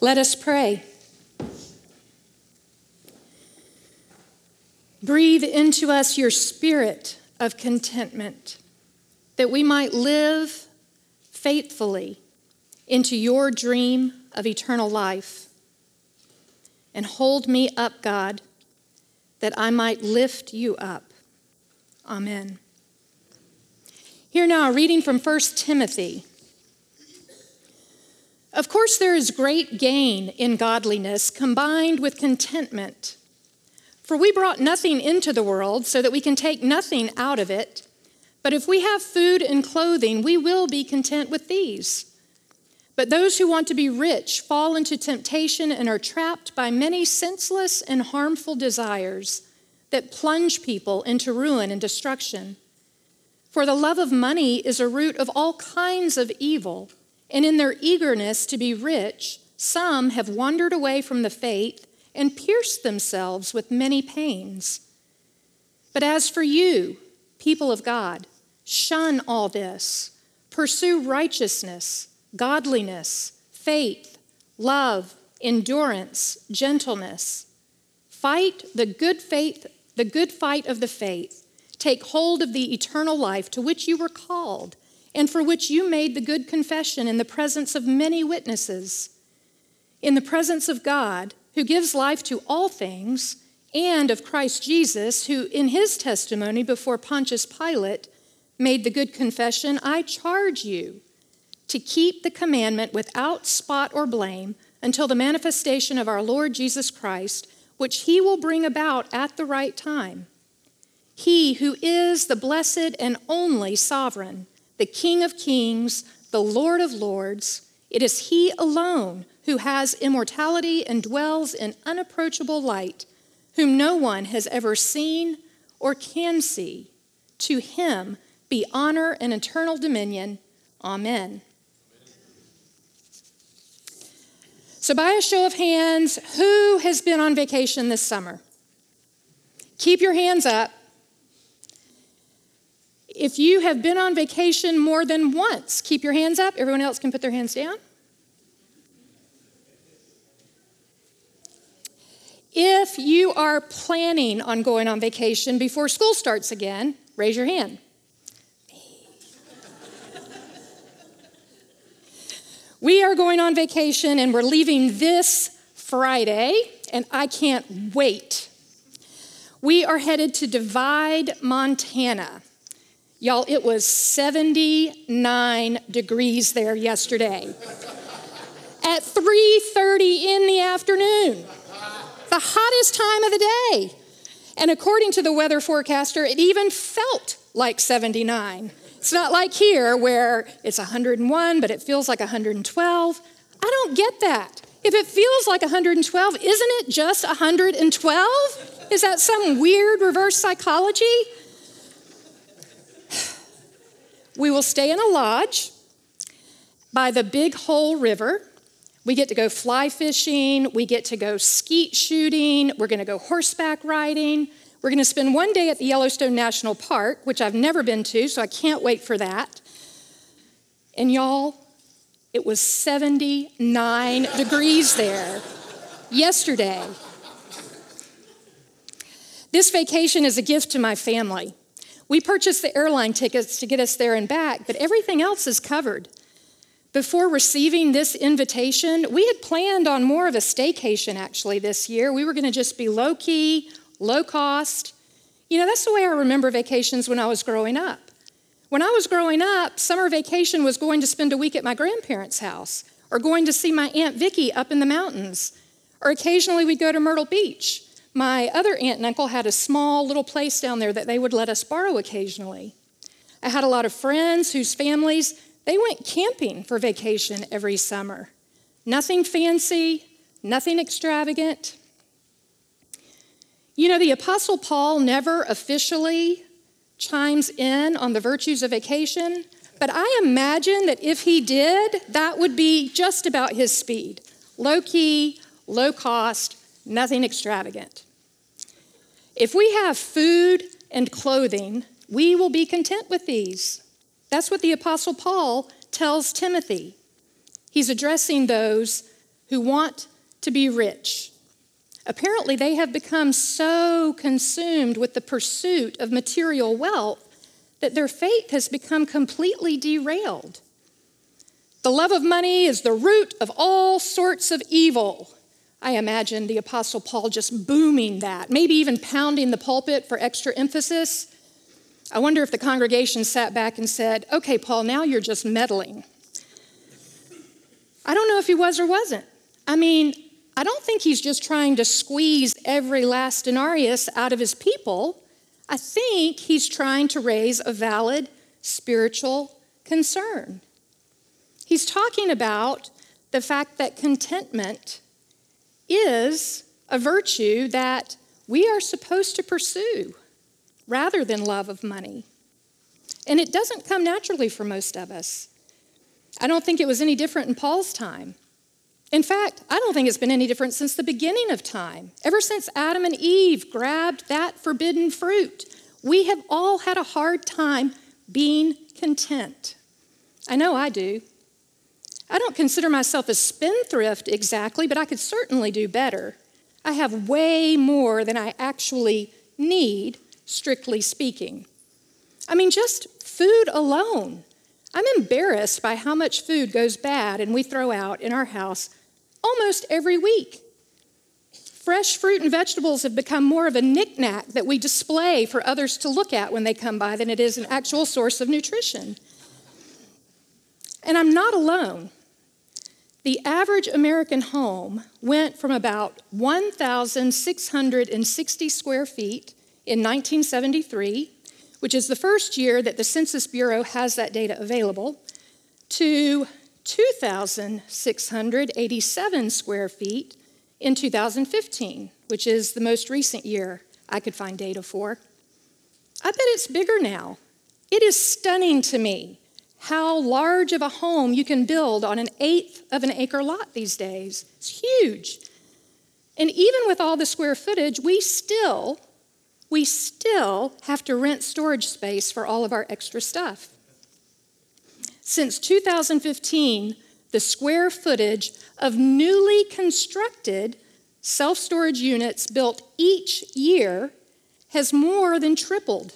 Let us pray. Breathe into us your spirit of contentment, that we might live faithfully into your dream of eternal life. And hold me up, God, that I might lift you up. Amen. Here now, a reading from 1 Timothy. Of course, there is great gain in godliness combined with contentment. For we brought nothing into the world so that we can take nothing out of it. But if we have food and clothing, we will be content with these. But those who want to be rich fall into temptation and are trapped by many senseless and harmful desires that plunge people into ruin and destruction. For the love of money is a root of all kinds of evil, and in their eagerness to be rich, some have wandered away from the faith and pierced themselves with many pains. But as for you, people of God, shun all this. Pursue righteousness, godliness, faith, love, endurance, gentleness. Fight the good faith, the good fight of the faith. Take hold of the eternal life to which you were called and for which you made the good confession in the presence of many witnesses. In the presence of God, who gives life to all things, and of Christ Jesus, who in his testimony before Pontius Pilate made the good confession I charge you to keep the commandment without spot or blame until the manifestation of our Lord Jesus Christ, which he will bring about at the right time. He who is the blessed and only sovereign, the King of kings, the Lord of lords, it is he alone who has immortality and dwells in unapproachable light, whom no one has ever seen or can see. To him be honor and eternal dominion. Amen. So, by a show of hands, who has been on vacation this summer? Keep your hands up. If you have been on vacation more than once, keep your hands up. Everyone else can put their hands down. If you are planning on going on vacation before school starts again, raise your hand. we are going on vacation and we're leaving this Friday, and I can't wait. We are headed to Divide, Montana. Y'all, it was 79 degrees there yesterday at 3:30 in the afternoon the hottest time of the day. And according to the weather forecaster, it even felt like 79. It's not like here where it's 101, but it feels like 112. I don't get that. If it feels like 112, isn't it just 112? Is that some weird reverse psychology? We will stay in a lodge by the Big Hole River we get to go fly fishing, we get to go skeet shooting, we're going to go horseback riding. We're going to spend one day at the Yellowstone National Park, which I've never been to, so I can't wait for that. And y'all, it was 79 degrees there yesterday. This vacation is a gift to my family. We purchased the airline tickets to get us there and back, but everything else is covered. Before receiving this invitation, we had planned on more of a staycation actually this year. We were going to just be low key, low cost. You know, that's the way I remember vacations when I was growing up. When I was growing up, summer vacation was going to spend a week at my grandparents' house or going to see my Aunt Vicky up in the mountains. Or occasionally we'd go to Myrtle Beach. My other aunt and uncle had a small little place down there that they would let us borrow occasionally. I had a lot of friends whose families they went camping for vacation every summer. Nothing fancy, nothing extravagant. You know, the Apostle Paul never officially chimes in on the virtues of vacation, but I imagine that if he did, that would be just about his speed low key, low cost, nothing extravagant. If we have food and clothing, we will be content with these. That's what the Apostle Paul tells Timothy. He's addressing those who want to be rich. Apparently, they have become so consumed with the pursuit of material wealth that their faith has become completely derailed. The love of money is the root of all sorts of evil. I imagine the Apostle Paul just booming that, maybe even pounding the pulpit for extra emphasis. I wonder if the congregation sat back and said, Okay, Paul, now you're just meddling. I don't know if he was or wasn't. I mean, I don't think he's just trying to squeeze every last denarius out of his people. I think he's trying to raise a valid spiritual concern. He's talking about the fact that contentment is a virtue that we are supposed to pursue rather than love of money. And it doesn't come naturally for most of us. I don't think it was any different in Paul's time. In fact, I don't think it's been any different since the beginning of time. Ever since Adam and Eve grabbed that forbidden fruit, we have all had a hard time being content. I know I do. I don't consider myself a spendthrift exactly, but I could certainly do better. I have way more than I actually need, strictly speaking. I mean, just food alone. I'm embarrassed by how much food goes bad and we throw out in our house almost every week. Fresh fruit and vegetables have become more of a knickknack that we display for others to look at when they come by than it is an actual source of nutrition. And I'm not alone. The average American home went from about 1,660 square feet in 1973, which is the first year that the Census Bureau has that data available, to 2,687 square feet in 2015, which is the most recent year I could find data for. I bet it's bigger now. It is stunning to me how large of a home you can build on an eighth of an acre lot these days. It's huge. And even with all the square footage, we still we still have to rent storage space for all of our extra stuff. Since 2015, the square footage of newly constructed self storage units built each year has more than tripled,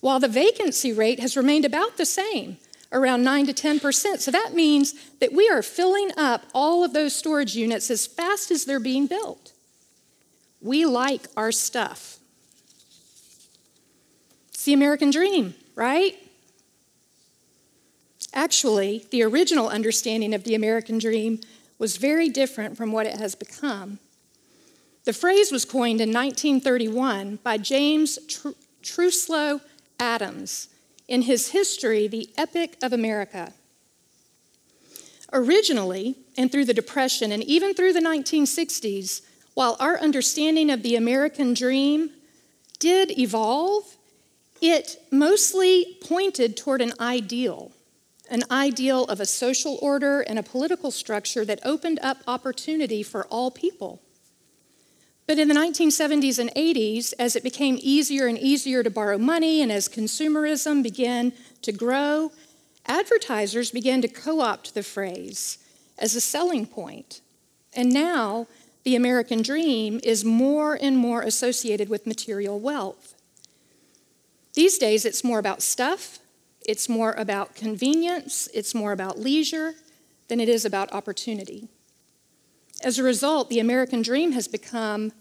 while the vacancy rate has remained about the same, around 9 to 10%. So that means that we are filling up all of those storage units as fast as they're being built. We like our stuff. It's the American dream, right? Actually, the original understanding of the American dream was very different from what it has become. The phrase was coined in 1931 by James Tr- Truslow Adams in his history, The Epic of America. Originally, and through the Depression and even through the 1960s, while our understanding of the American dream did evolve, it mostly pointed toward an ideal an ideal of a social order and a political structure that opened up opportunity for all people. But in the 1970s and 80s, as it became easier and easier to borrow money and as consumerism began to grow, advertisers began to co opt the phrase as a selling point. And now the American dream is more and more associated with material wealth. These days, it's more about stuff it's more about convenience, it's more about leisure than it is about opportunity. As a result, the American dream has become,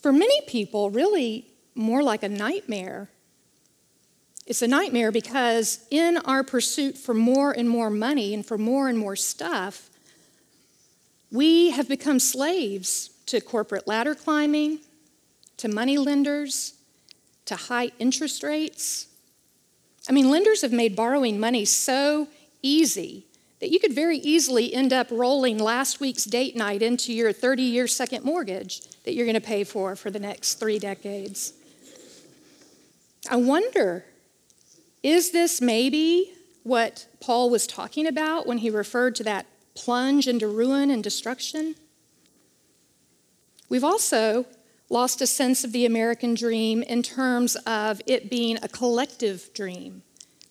for many people, really more like a nightmare. It's a nightmare because in our pursuit for more and more money and for more and more stuff, we have become slaves to corporate ladder climbing, to money lenders, to high interest rates, I mean, lenders have made borrowing money so easy that you could very easily end up rolling last week's date night into your 30 year second mortgage that you're going to pay for for the next three decades. I wonder is this maybe what Paul was talking about when he referred to that plunge into ruin and destruction? We've also lost a sense of the American dream in terms of it being a collective dream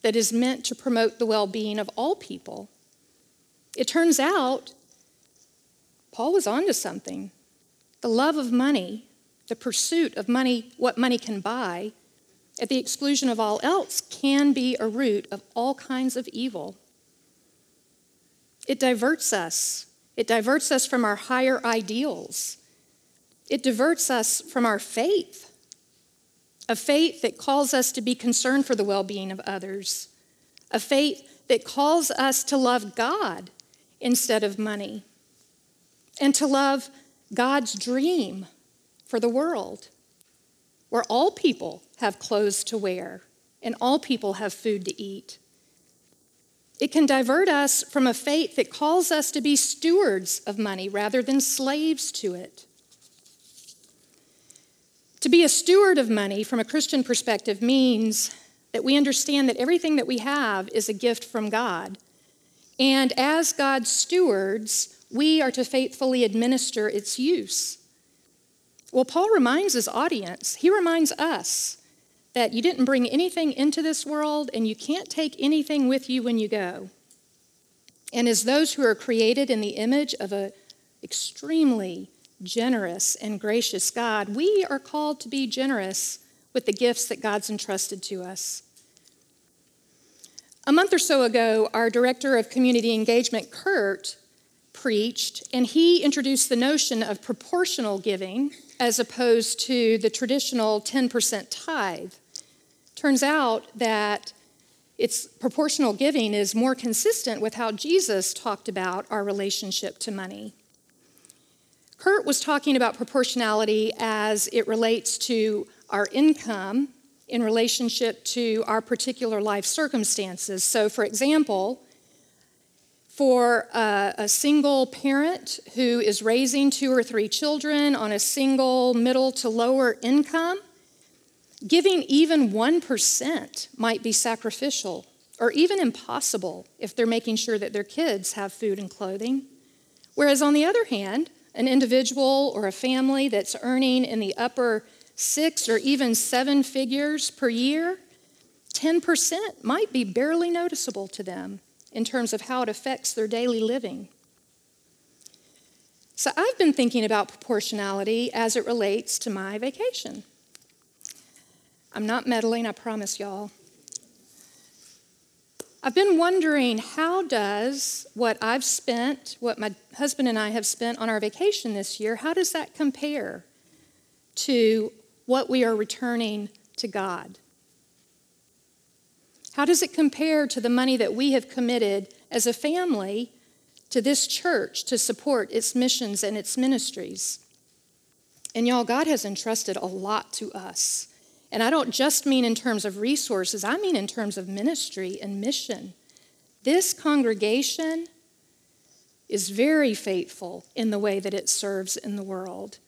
that is meant to promote the well being of all people. It turns out Paul was onto something. The love of money, the pursuit of money, what money can buy, at the exclusion of all else, can be a root of all kinds of evil. It diverts us. It diverts us from our higher ideals. It diverts us from our faith, a faith that calls us to be concerned for the well being of others, a faith that calls us to love God instead of money, and to love God's dream for the world, where all people have clothes to wear and all people have food to eat. It can divert us from a faith that calls us to be stewards of money rather than slaves to it. To be a steward of money from a Christian perspective means that we understand that everything that we have is a gift from God. And as God's stewards, we are to faithfully administer its use. Well, Paul reminds his audience, he reminds us that you didn't bring anything into this world and you can't take anything with you when you go. And as those who are created in the image of an extremely generous and gracious God, we are called to be generous with the gifts that God's entrusted to us. A month or so ago, our director of community engagement, Kurt, preached, and he introduced the notion of proportional giving as opposed to the traditional 10% tithe. Turns out that it's proportional giving is more consistent with how Jesus talked about our relationship to money. Kurt was talking about proportionality as it relates to our income in relationship to our particular life circumstances. So, for example, for a, a, single parent who is raising two or three children on a single middle to lower income, giving even 1% might be sacrificial or even impossible if they're making sure that their kids have food and clothing. Whereas, on the other hand, an individual or a family that's earning in the upper six or even seven figures per year, 10% might be barely noticeable to them in terms of how it affects their daily living. So I've been thinking about proportionality as it relates to my vacation. I'm not meddling, I promise y'all. I've been wondering how does what I've spent, what my husband and I have spent on our vacation this year, how does that compare to what we are returning to God? How does it compare to the money that we have committed as a family to this church to support its missions and its ministries? And y'all, God has entrusted a lot to us. And I don't just mean in terms of resources, I mean in terms of ministry and mission. This congregation is very faithful in the way that it serves in the world.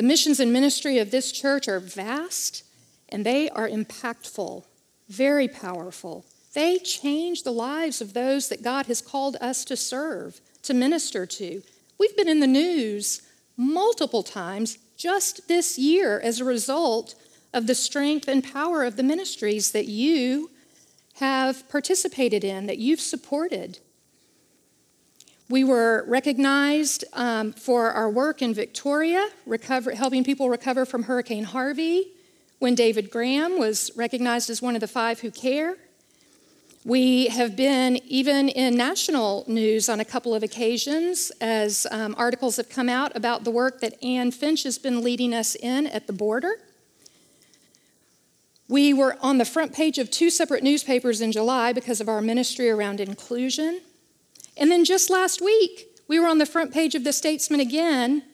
The missions and ministry of this church are vast and they are impactful very powerful. They change the lives of those that God has called us to serve, to minister to. We've been in the news multiple times just this year as a result of the strength and power of the ministries that you have participated in, that you've supported. We were recognized um, for our work in Victoria, recover, helping people recover from Hurricane Harvey when David Graham was recognized as one of the five who care. We have been even in national news on a couple of occasions as um, articles have come out about the work that Ann Finch has been leading us in at the border. We were on the front page of two separate newspapers in July because of our ministry around inclusion. And then just last week, we were on the front page of the Statesman again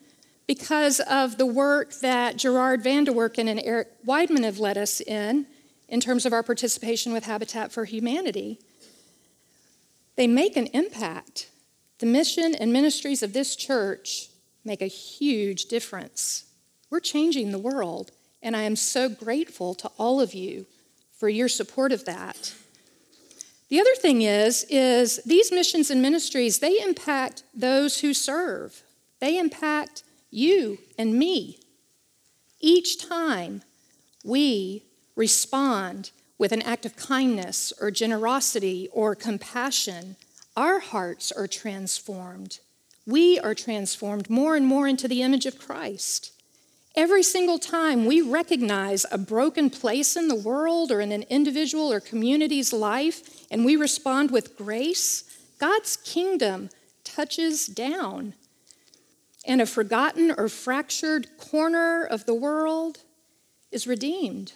because of the work that Gerard Vanderwerken and Eric Weidman have led us in, in terms of our participation with Habitat for Humanity. They make an impact. The mission and ministries of this church make a huge difference. We're changing the world, and I am so grateful to all of you for your support of that. The other thing is is these missions and ministries they impact those who serve. They impact you and me. Each time we respond with an act of kindness or generosity or compassion, our hearts are transformed. we are transformed more and more into the image of Christ. Every single time we recognize a broken place in the world or in an individual or community's life and we respond with grace, God's kingdom touches down. And a forgotten or fractured corner of the world is redeemed.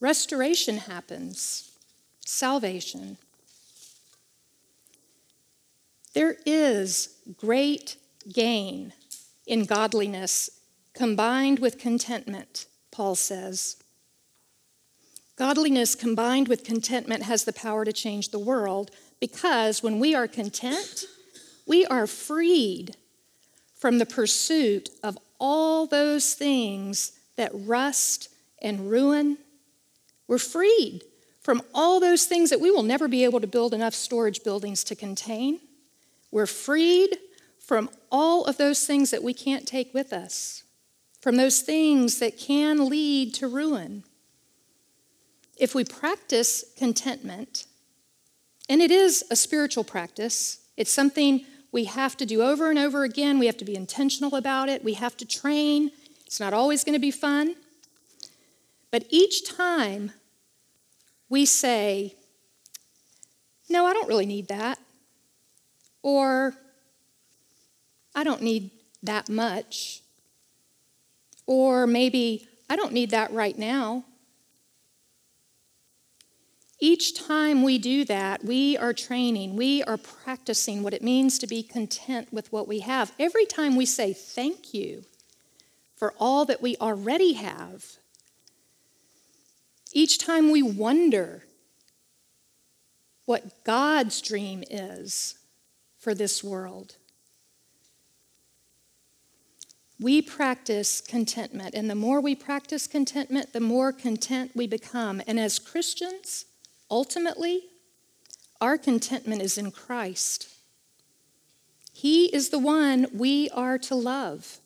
Restoration happens, salvation. There is great gain in godliness combined with contentment, Paul says. Godliness combined with contentment has the power to change the world because when we are content, we are freed from the pursuit of all those things that rust and ruin. We're freed from all those things that we will never be able to build enough storage buildings to contain. We're freed from all of those things that we can't take with us, from those things that can lead to ruin. If we practice contentment, and it is a spiritual practice, it's something we have to do over and over again. We have to be intentional about it. We have to train. It's not always going to be fun. But each time we say, No, I don't really need that, or I don't need that much. Or maybe I don't need that right now. Each time we do that, we are training, we are practicing what it means to be content with what we have. Every time we say thank you for all that we already have, each time we wonder what God's dream is for this world, we practice contentment. And the more we practice contentment, the more content we become. And as Christians, ultimately, our contentment is in Christ. He is the one we are to love.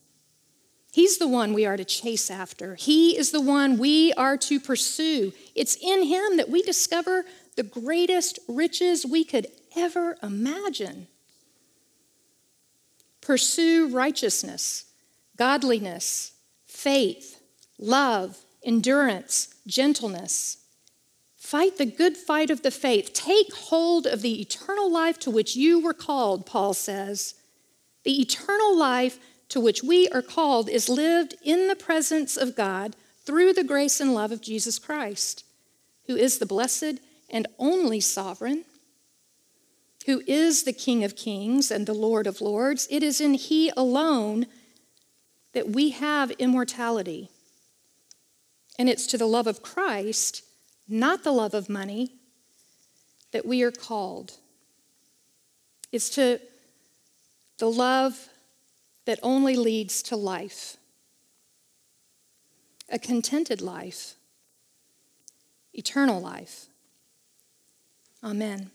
He's the one we are to chase after. He is the one we are to pursue. It's in Him that we discover the greatest riches we could ever imagine. Pursue righteousness godliness, faith, love, endurance, gentleness. Fight the good fight of the faith. Take hold of the eternal life to which you were called, Paul says. The eternal life to which we are called is lived in the presence of God through the grace and love of Jesus Christ, who is the blessed and only sovereign, who is the King of kings and the Lord of lords. It is in He alone that we have immortality. And it's to the love of Christ, not the love of money, that we are called. It's to the love that only leads to life, a contented life, eternal life. Amen.